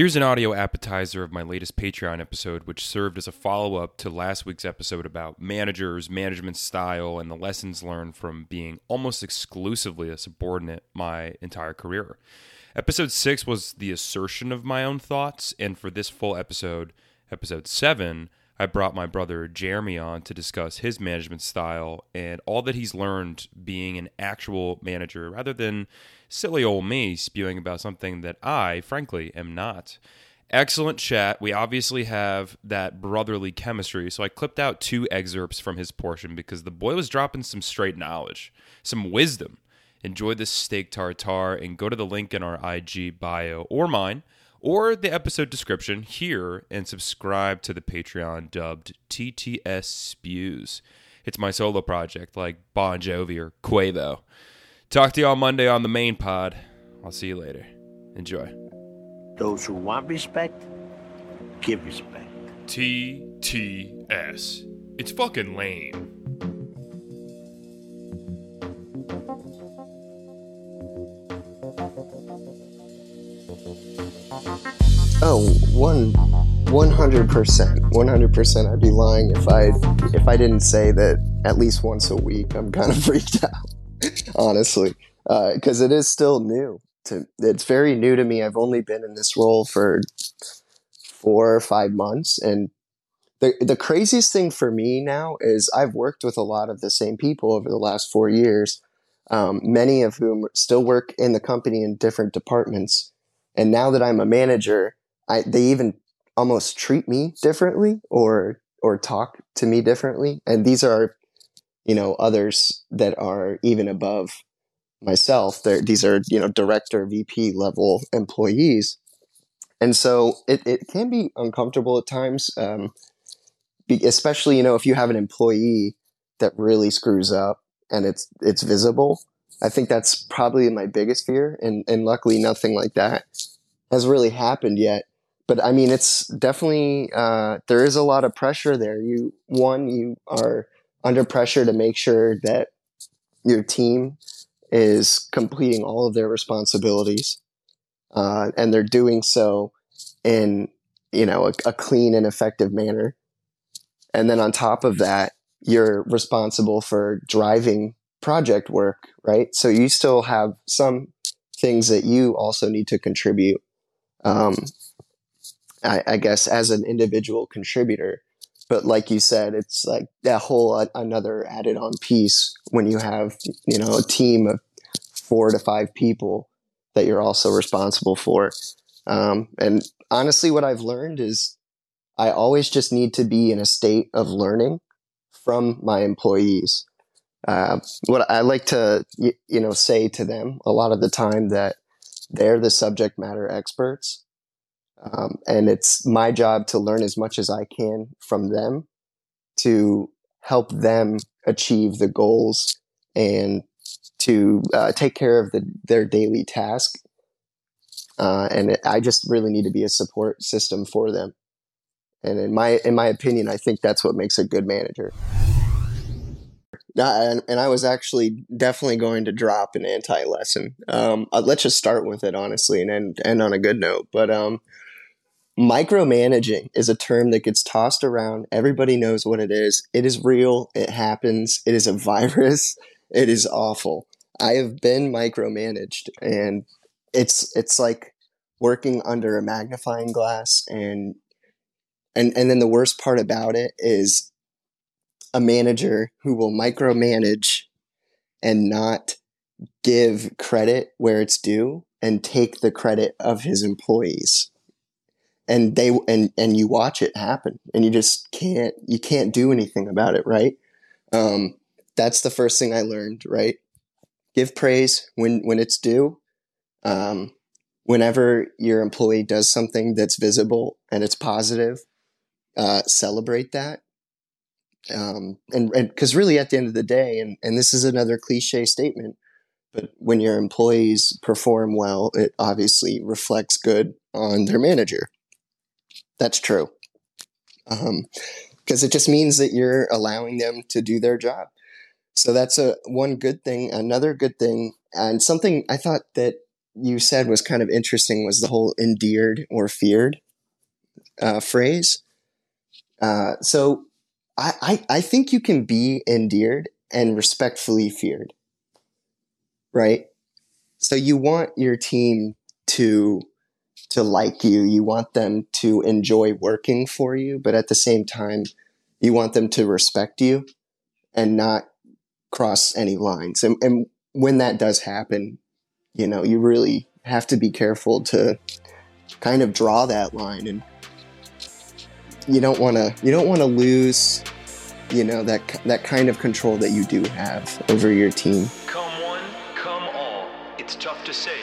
Here's an audio appetizer of my latest Patreon episode, which served as a follow up to last week's episode about managers, management style, and the lessons learned from being almost exclusively a subordinate my entire career. Episode 6 was the assertion of my own thoughts, and for this full episode, episode 7, I brought my brother Jeremy on to discuss his management style and all that he's learned being an actual manager rather than silly old me spewing about something that I, frankly, am not. Excellent chat. We obviously have that brotherly chemistry, so I clipped out two excerpts from his portion because the boy was dropping some straight knowledge, some wisdom. Enjoy this steak tartare and go to the link in our IG bio or mine or the episode description here and subscribe to the Patreon dubbed TTS Spews. It's my solo project like Bon Jovi or Quavo. Talk to you on Monday on the main pod. I'll see you later. Enjoy. Those who want respect, give respect. TTS. It's fucking lame. Oh, one, one hundred percent, one hundred percent. I'd be lying if I if I didn't say that at least once a week. I'm kind of freaked out, honestly, because uh, it is still new. To it's very new to me. I've only been in this role for four or five months, and the the craziest thing for me now is I've worked with a lot of the same people over the last four years. Um, many of whom still work in the company in different departments. And now that I'm a manager, I, they even almost treat me differently or or talk to me differently. And these are, you know, others that are even above myself. They're, these are, you know, director, VP level employees. And so it, it can be uncomfortable at times, um, especially, you know, if you have an employee that really screws up and it's, it's visible. I think that's probably my biggest fear. And, and luckily nothing like that has really happened yet but I mean, it's definitely uh, there is a lot of pressure there. You one, you are under pressure to make sure that your team is completing all of their responsibilities, uh, and they're doing so in you know a, a clean and effective manner. And then on top of that, you're responsible for driving project work, right? So you still have some things that you also need to contribute. Um, I, I guess, as an individual contributor. But like you said, it's like that whole uh, another added on piece when you have, you know, a team of four to five people that you're also responsible for. Um, and honestly, what I've learned is I always just need to be in a state of learning from my employees. Uh, what I like to, you, you know, say to them a lot of the time that they're the subject matter experts um, and it's my job to learn as much as I can from them to help them achieve the goals and to uh, take care of the, their daily task. Uh, and it, I just really need to be a support system for them. And in my in my opinion, I think that's what makes a good manager. And, and, I was actually definitely going to drop an anti lesson. Um, uh, let's just start with it honestly and end, end on a good note. But um, Micromanaging is a term that gets tossed around. Everybody knows what it is. It is real. It happens. It is a virus. It is awful. I have been micromanaged and it's it's like working under a magnifying glass and and and then the worst part about it is a manager who will micromanage and not give credit where it's due and take the credit of his employees. And they and and you watch it happen and you just can't you can't do anything about it right? Um, that's the first thing i learned right? Give praise when when it's due. Um, whenever your employee does something that's visible and it's positive uh, celebrate that um, and because really at the end of the day and, and this is another cliche statement but when your employees perform well it obviously reflects good on their manager that's true. Um, because um, it just means that you're allowing them to do their job. So that's a one good thing. Another good thing, and something I thought that you said was kind of interesting was the whole endeared or feared uh, phrase. Uh, so I, I, think you can be endeared and respectfully feared, right? So you want your team to to like you, you want them to enjoy working for you, but at the same time, you want them to respect you and not cross any lines. And, and when that does happen, you know, you really have to be careful to kind of draw that line and you don't want to you don't want to lose you know that that kind of control that you do have over your team. Come one come all. It's tough to say